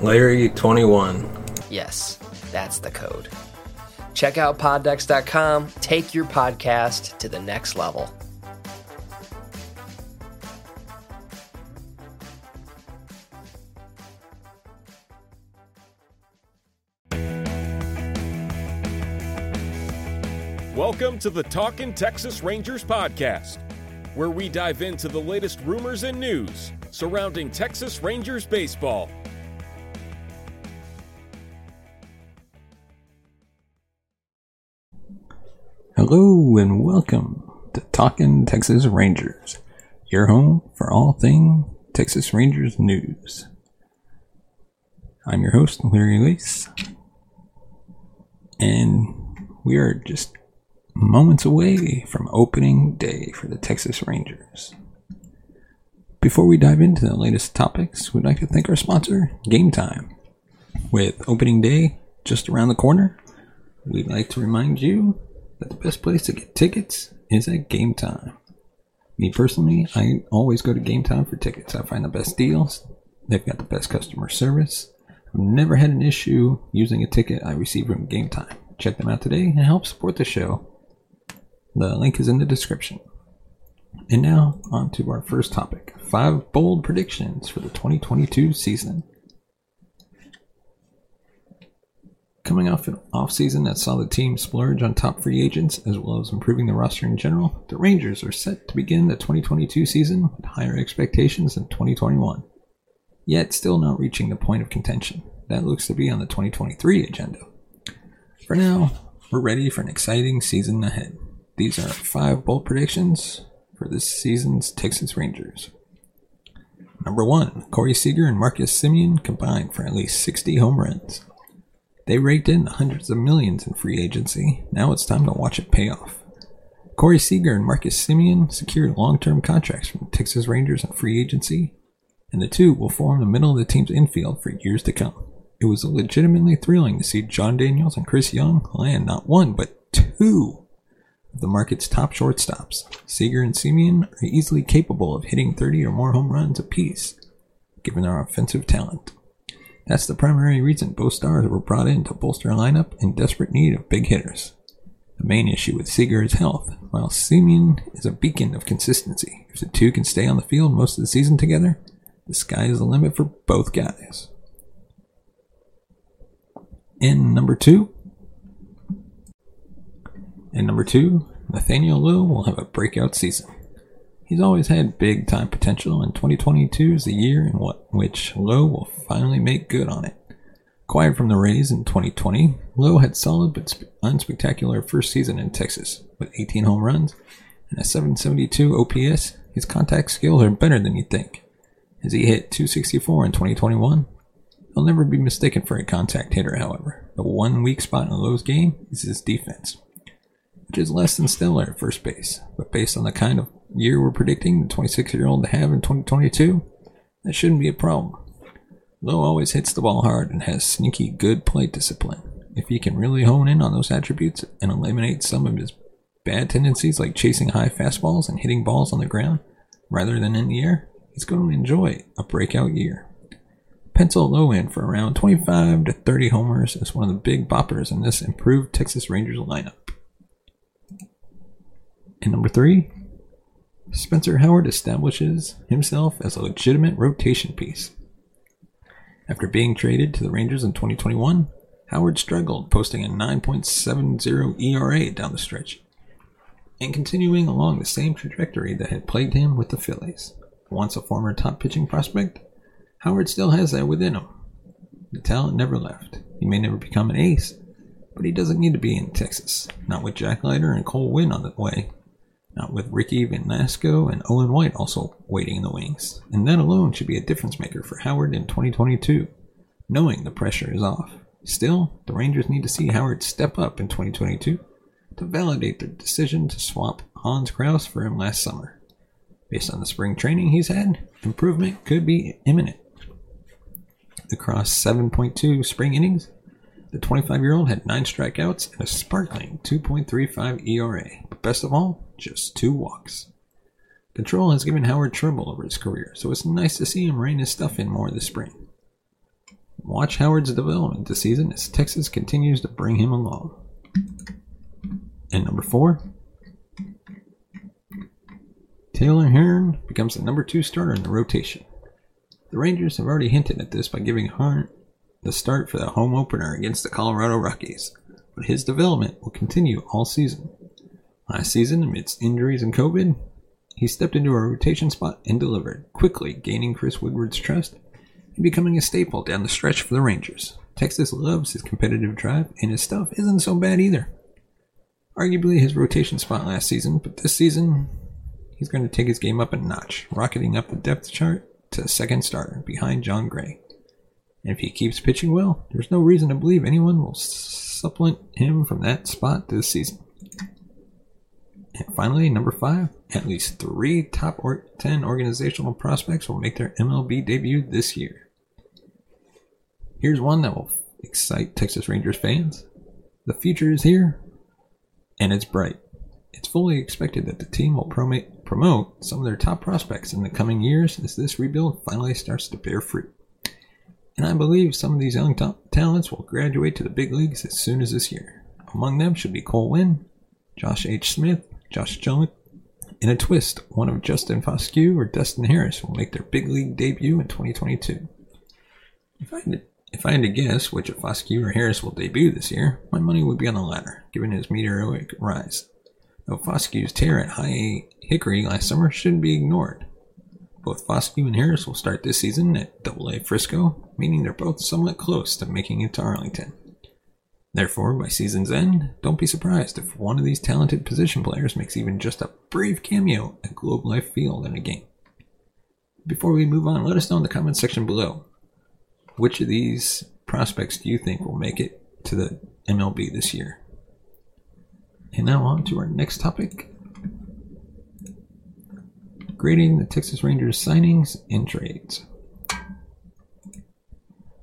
Larry21. Yes, that's the code. Check out poddex.com, take your podcast to the next level. Welcome to the Talkin' Texas Rangers podcast, where we dive into the latest rumors and news surrounding Texas Rangers baseball. And welcome to Talking Texas Rangers, your home for all thing Texas Rangers news. I'm your host, Larry Lace, and we are just moments away from opening day for the Texas Rangers. Before we dive into the latest topics, we'd like to thank our sponsor, Game Time. With opening day just around the corner, we'd like to remind you that the best place to get tickets is at Game Time. Me personally, I always go to Game Time for tickets. I find the best deals. They've got the best customer service. I've never had an issue using a ticket I received from Game Time. Check them out today and help support the show. The link is in the description. And now, on to our first topic five bold predictions for the 2022 season. Coming off an off season that saw the team splurge on top free agents as well as improving the roster in general, the Rangers are set to begin the 2022 season with higher expectations than 2021, yet still not reaching the point of contention. That looks to be on the 2023 agenda. For now, we're ready for an exciting season ahead. These are five bold predictions for this season's Texas Rangers. Number one, Corey Seager and Marcus Semien combined for at least 60 home runs. They raked in hundreds of millions in free agency. Now it's time to watch it pay off. Corey Seager and Marcus Semien secured long term contracts from the Texas Rangers on free agency, and the two will form the middle of the team's infield for years to come. It was legitimately thrilling to see Jon Daniels and Chris Young land not one, but two of the market's top shortstops. Seager and Semien are easily capable of hitting 30 or more home runs apiece, given their offensive talent. That's the primary reason both stars were brought in to bolster a lineup in desperate need of big hitters. The main issue with Seager is health, while Semien is a beacon of consistency. If the two can stay on the field most of the season together, the sky is the limit for both guys. And number two, and number two, Nathaniel Lowe will have a breakout season. He's always had big time potential, and 2022 is the year in what, which Lowe will finally make good on it. Acquired from the Rays in 2020, Lowe had solid but sp- unspectacular first season in Texas. With 18 home runs and a 772 OPS, his contact skills are better than you'd think. As he hit 264 in 2021, he'll never be mistaken for a contact hitter, however. The one weak spot in Lowe's game is his defense which is less than stellar at first base. But based on the kind of year we're predicting the 26 year old to have in 2022, that shouldn't be a problem. Lowe always hits the ball hard and has sneaky good plate discipline. If he can really hone in on those attributes and eliminate some of his bad tendencies like chasing high fastballs and hitting balls on the ground rather than in the air, he's going to enjoy a breakout year. Pencil Lowe in for around 25 to 30 homers as one of the big boppers in this improved Texas Rangers lineup. And number three, Spencer Howard establishes himself as a legitimate rotation piece. After being traded to the Rangers in 2021, Howard struggled, posting a 9.70 ERA down the stretch, and continuing along the same trajectory that had plagued him with the Phillies. Once a former top pitching prospect, Howard still has that within him. The talent never left. He may never become an ace, but he doesn't need to be in Texas. Not with Jack Leiter and Cole Winn on the way. Not with Ricky Vanasco and Owen White also waiting in the wings. And that alone should be a difference maker for Howard in 2022, knowing the pressure is off. Still, the Rangers need to see Howard step up in 2022 to validate their decision to swap Hans Crouse for him last summer. Based on the spring training he's had, improvement could be imminent. Across 7.2 spring innings, the 25 year old had 9 strikeouts and a sparkling 2.35 ERA, but best of all, just 2 walks. Control has given Howard trouble over his career, so it's nice to see him rein his stuff in more this spring. Watch Howard's development this season as Texas continues to bring him along. And number four, Taylor Hearn becomes the number two starter in the rotation. The Rangers have already hinted at this by giving Hearn the start for the home opener against the Colorado Rockies, but his development will continue all season. Last season, amidst injuries and COVID, he stepped into a rotation spot and delivered, quickly gaining Chris Woodward's trust and becoming a staple down the stretch for the Rangers. Texas loves his competitive drive, and his stuff isn't so bad either. Arguably his rotation spot last season, but this season he's going to take his game up a notch, rocketing up the depth chart to second starter behind Jon Gray. And if he keeps pitching well, there's no reason to believe anyone will supplant him from that spot this season. And finally, number five, at least three top or 10 organizational prospects will make their MLB debut this year. Here's one that will excite Texas Rangers fans. The future is here, and it's bright. It's fully expected that the team will promote some of their top prospects in the coming years as this rebuild finally starts to bear fruit. And I believe some of these young ta- talents will graduate to the big leagues as soon as this year. Among them should be Cole Winn, Josh H. Smith, Josh Jung. In a twist, one of Justin Foscue or Dustin Harris will make their big league debut in 2022. If I if I had to guess which of Foscue or Harris will debut this year, my money would be on the latter, given his meteoric rise. Though Foscue's tear at High Hickory last summer shouldn't be ignored. Both Foscue and Harris will start this season at Double A Frisco, meaning they're both somewhat close to making it to Arlington. Therefore, by season's end, don't be surprised if one of these talented position players makes even just a brief cameo at Globe Life Field in a game. Before we move on, let us know in the comments section below which of these prospects do you think will make it to the MLB this year? And now on to our next topic grading the Texas Rangers signings and trades.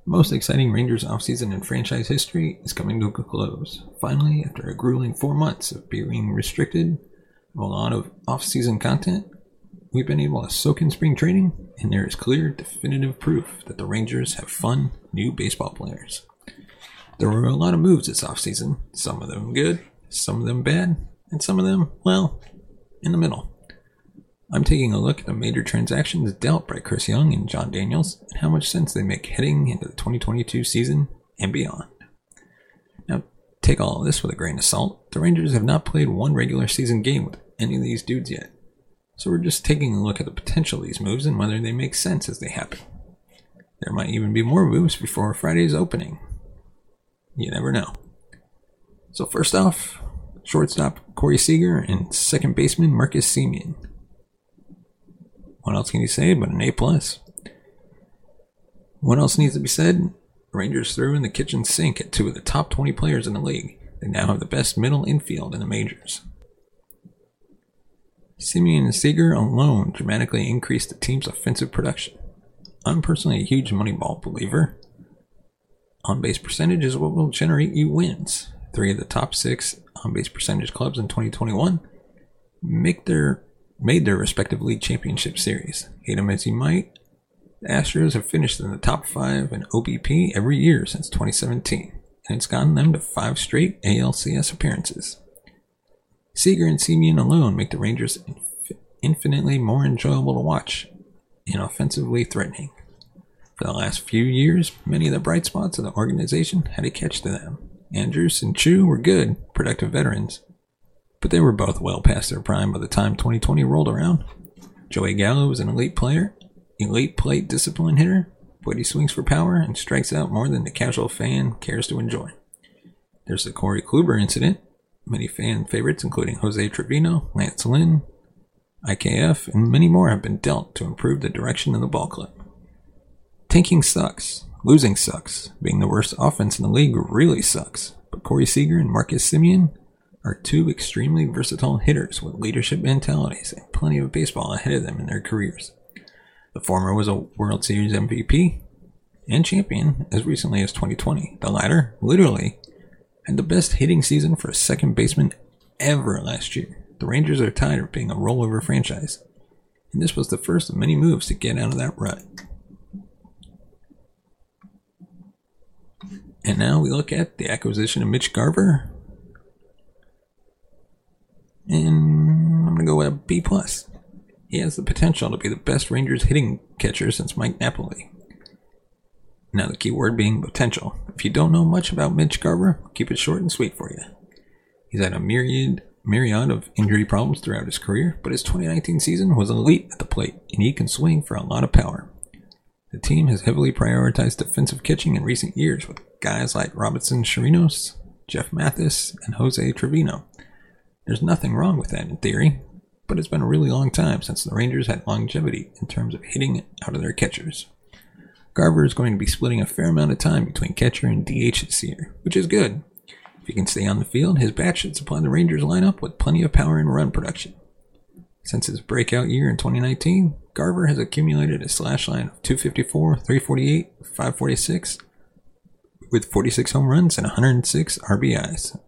Most exciting Rangers offseason in franchise history is coming to a close. Finally, after a grueling four months of being restricted of a lot of offseason content, We've been able to soak in spring training, and there is clear, definitive proof that the Rangers have fun, new baseball players. There were a lot of moves this offseason, some of them good, some of them bad, and some of them, well, in the middle. I'm taking a look at the major transactions dealt by Chris Young and Jon Daniels and how much sense they make heading into the 2022 season and beyond. Now, take all of this with a grain of salt. The Rangers have not played one regular season game with any of these dudes yet. So we're just taking a look at the potential of these moves and whether they make sense as they happen. There might even be more moves before Friday's opening. You never know. So first off, shortstop Corey Seager and second baseman Marcus Semien. What else can you say but an A plus? What else needs to be said? Rangers threw in the kitchen sink at two of the top 20 players in the league. They now have the best middle infield in the majors. Semien and Seager alone dramatically increased the team's offensive production. I'm personally a huge Moneyball believer. On base percentage is what will generate you wins. Three of the top six on base percentage clubs in 2021 make their made their respective league championship series. Hate them as you might, the Astros have finished in the top five in OBP every year since 2017, and it's gotten them to five straight ALCS appearances. Seager and Semien alone make the Rangers infinitely more enjoyable to watch and offensively threatening. For the last few years, many of the bright spots of the organization had a catch to them. Andrus and Choo were good, productive veterans, but they were both well past their prime by the time 2020 rolled around. Joey Gallo was an elite player, elite plate discipline hitter, but he swings for power and strikes out more than the casual fan cares to enjoy. There's the Corey Kluber incident. Many fan favorites, including Jose Trevino, Lance Lynn, IKF, and many more have been dealt to improve the direction of the ball club. Tanking sucks. Losing sucks. Being the worst offense in the league really sucks. But Corey Seager and Marcus Semien are two extremely versatile hitters with leadership mentalities and plenty of baseball ahead of them in their careers. The former was a World Series MVP and champion as recently as 2020. The latter, literally, had the best hitting season for a second baseman ever last year. The Rangers are tired of being a rollover franchise, and this was the first of many moves to get out of that rut. And now we look at the acquisition of Mitch Garver. And I'm gonna go with a B plus. He has the potential to be the best Rangers hitting catcher since Mike Napoli. Now the key word being potential. If you don't know much about Mitch Garver, keep it short and sweet for you. He's had a myriad myriad of injury problems throughout his career, but his 2019 season was elite at the plate, and he can swing for a lot of power. The team has heavily prioritized defensive catching in recent years with guys like Robinson Chirinos, Jeff Mathis, and Jose Trevino. There's nothing wrong with that in theory, but it's been a really long time since the Rangers had longevity in terms of hitting out of their catchers. Garver is going to be splitting a fair amount of time between catcher and DH this year, which is good. If he can stay on the field, his bat should supply the Rangers lineup with plenty of power and run production. Since his breakout year in 2019, Garver has accumulated a slash line of 254, 348, 546, with 46 home runs and 106 RBIs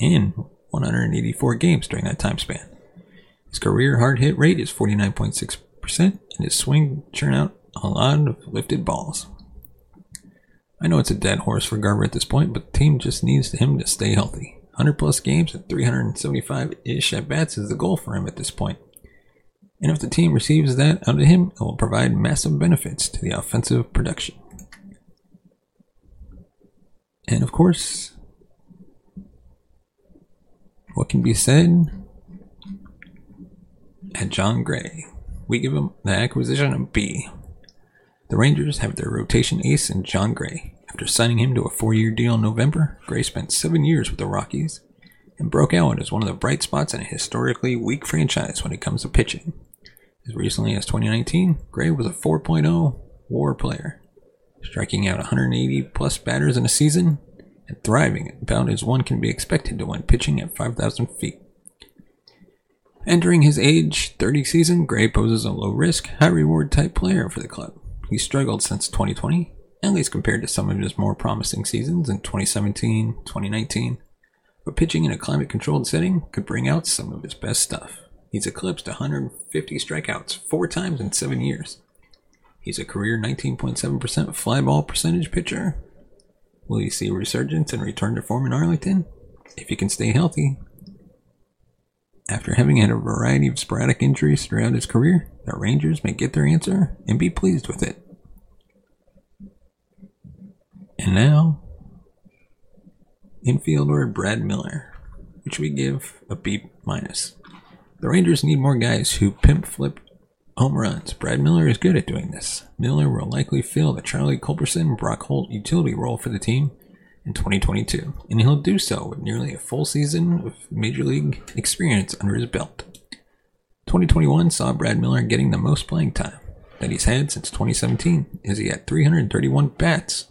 in 184 games during that time span. His career hard hit rate is 49.6%, and his swing churn out a lot of lifted balls. I know it's a dead horse for Garver at this point, but the team just needs him to stay healthy. 100 plus games and 375 ish at bats is the goal for him at this point. And if the team receives that out of him, it will provide massive benefits to the offensive production. And of course, what can be said at Jon Gray? We give him the acquisition of B. The Rangers have their rotation ace in Jon Gray. After signing him to a four year deal in November, Gray spent seven years with the Rockies and broke out as one of the bright spots in a historically weak franchise when it comes to pitching. As recently as 2019, Gray was a 4.0 war player, striking out 180 plus batters in a season and thriving about as one can be expected to when pitching at 5,000 feet. Entering his age 30 season, Gray poses a low risk, high reward type player for the club. He struggled since 2020, at least compared to some of his more promising seasons in 2017, 2019, but pitching in a climate controlled setting could bring out some of his best stuff. He's eclipsed 150 strikeouts four times in seven years. He's a career 19.7% fly ball percentage pitcher. Will he see a resurgence and return to form in Arlington? If he can stay healthy. After having had a variety of sporadic injuries throughout his career, the Rangers may get their answer and be pleased with it. And now, infielder Brad Miller, which we give a B minus. The Rangers need more guys who pimp flip home runs. Brad Miller is good at doing this. Miller will likely fill the Charlie Culberson Brock Holt utility role for the team in 2022, and he'll do so with nearly a full season of major league experience under his belt. 2021 saw Brad Miller getting the most playing time that he's had since 2017, as he had 331 bats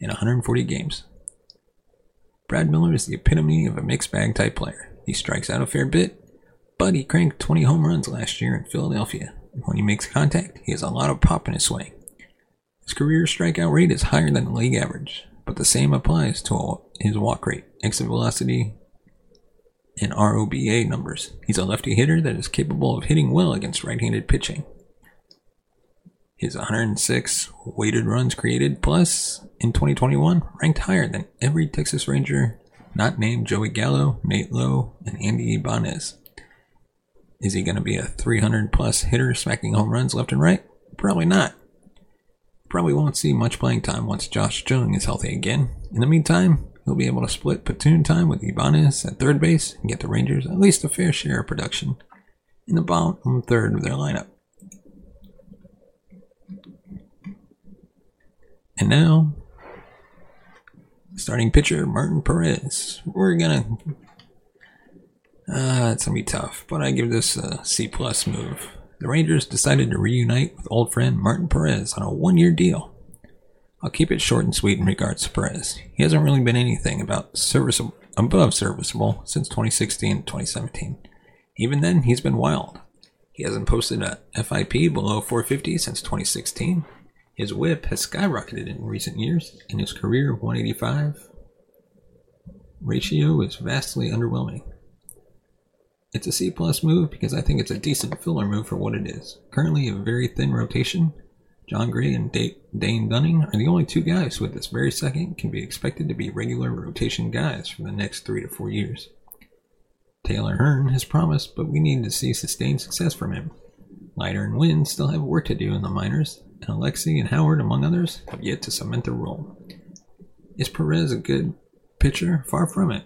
in 140 games. Brad Miller is the epitome of a mixed bag type player. He strikes out a fair bit, but he cranked 20 home runs last year in Philadelphia. When he makes contact, he has a lot of pop in his swing. His career strikeout rate is higher than the league average, but the same applies to his walk rate, exit velocity, and wOBA numbers. He's a lefty hitter that is capable of hitting well against right handed pitching. His 106 weighted runs created plus in 2021 ranked higher than every Texas Ranger not named Joey Gallo, Nate Lowe, and Andy Ibanez. Is he going to be a 300 plus hitter smacking home runs left and right? Probably not. probably won't see much playing time once Josh Jung is healthy again. In the meantime, he'll be able to split platoon time with Ibanez at third base and get the Rangers at least a fair share of production in the bottom third of their lineup. And now, starting pitcher Martin Perez. We're gonna. Uh, it's gonna be tough, but I give this a C plus move. The Rangers decided to reunite with old friend Martin Perez on a one-year deal. I'll keep it short and sweet in regards to Perez. He hasn't really been anything about serviceable, above serviceable since 2016 2017. Even then, he's been wild. He hasn't posted a FIP below 450 since 2016. His whip has skyrocketed in recent years, and his career 185 ratio is vastly underwhelming. It's a C plus move because I think it's a decent filler move for what it is. Currently a very thin rotation. Jon Gray and Dane Dunning are the only two guys at this very second can be expected to be regular rotation guys for the next three to four years. Taylor Hearn has promised, but we need to see sustained success from him. Leiter and Winn still have work to do in the minors, and Alexy and Howard, among others, have yet to cement their role. Is Perez a good pitcher? Far from it,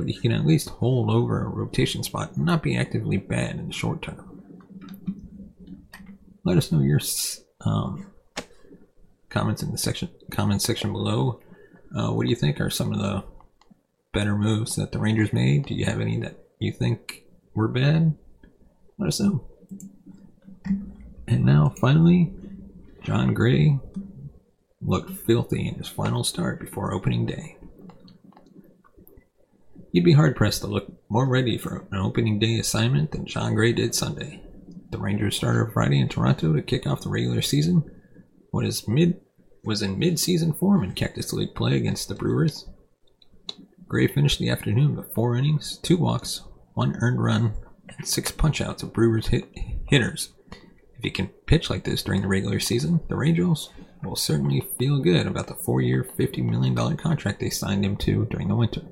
but he can at least hold over a rotation spot and not be actively bad in the short term. Let us know your um, comments in the section comments section below. Uh, what do you think are some of the better moves that the Rangers made? Do you have any that you think were bad? Let us know. And now, finally, Jon Gray looked filthy in his final start before opening day. You'd be hard pressed to look more ready for an opening day assignment than Jon Gray did Sunday. The Rangers started Friday in Toronto to kick off the regular season. What is mid was in mid-season form in Cactus League play against the Brewers. Gray finished the afternoon with four innings, two walks, one earned run, and six punchouts of Brewers hit hitters. If he can pitch like this during the regular season, the Rangers will certainly feel good about the four year, $50 million contract they signed him to during the winter.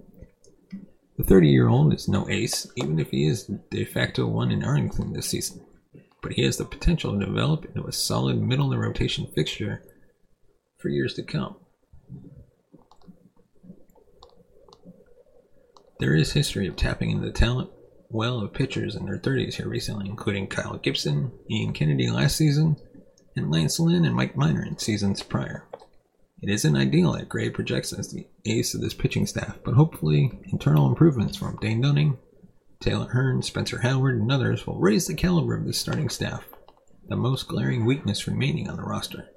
The 30 year old is no ace, even if he is de facto one in Arlington this season, but he has the potential to develop into a solid middle of the rotation fixture for years to come. There is history of tapping into the talent well of pitchers in their 30s here recently, including Kyle Gibson, Ian Kennedy last season, and Lance Lynn and Mike Minor in seasons prior. It isn't ideal that Gray projects as the ace of this pitching staff, but hopefully internal improvements from Dane Dunning, Taylor Hearn, Spencer Howard, and others will raise the caliber of this starting staff, the most glaring weakness remaining on the roster.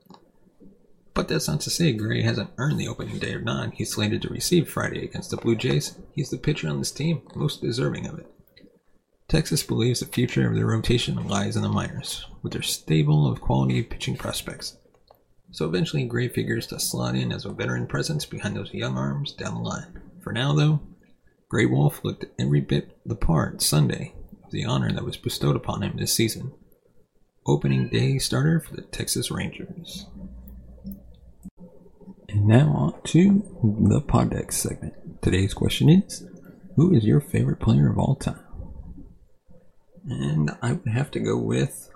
But that's not to say Gray hasn't earned the opening day or nod he's slated to receive Friday against the Blue Jays. He's the pitcher on this team most deserving of it. Texas believes the future of their rotation lies in the minors, with their stable of quality pitching prospects. So eventually, Gray figures to slot in as a veteran presence behind those young arms down the line. For now, though, Grey Wolf looked every bit the part Sunday of the honor that was bestowed upon him this season. Opening day starter for the Texas Rangers. And now on to the Poddex segment. Today's question is Who is your favorite player of all time? And I would have to go with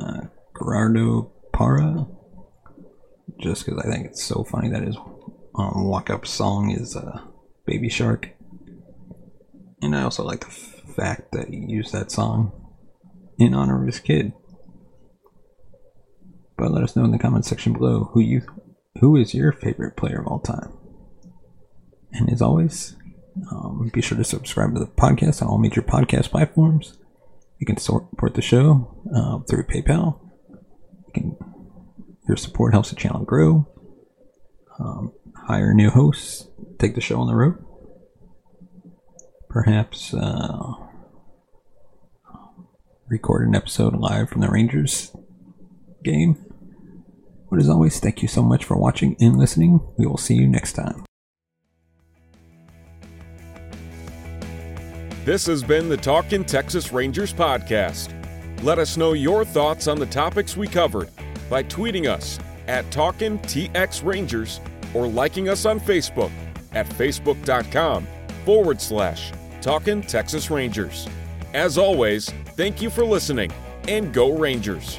uh, Gerardo Parra, just because I think it's so funny that his um, walk up song is uh, Baby Shark. And I also like the f- fact that he used that song in honor of his kid. But let us know in the comment section below who you who is your favorite player of all time. And as always, um, be sure to subscribe to the podcast on all major podcast platforms. You can support the show uh, through PayPal. Can, your support helps the channel grow. Um, hire new hosts, take the show on the road. Perhaps uh, record an episode live from the Rangers game. But as always, thank you so much for watching and listening. We will see you next time. This has been the Talkin' Texas Rangers podcast. Let us know your thoughts on the topics we covered by tweeting us at Talkin' TX Rangers or liking us on Facebook at facebook.com forward slash Talkin' Texas Rangers. As always, thank you for listening and go Rangers.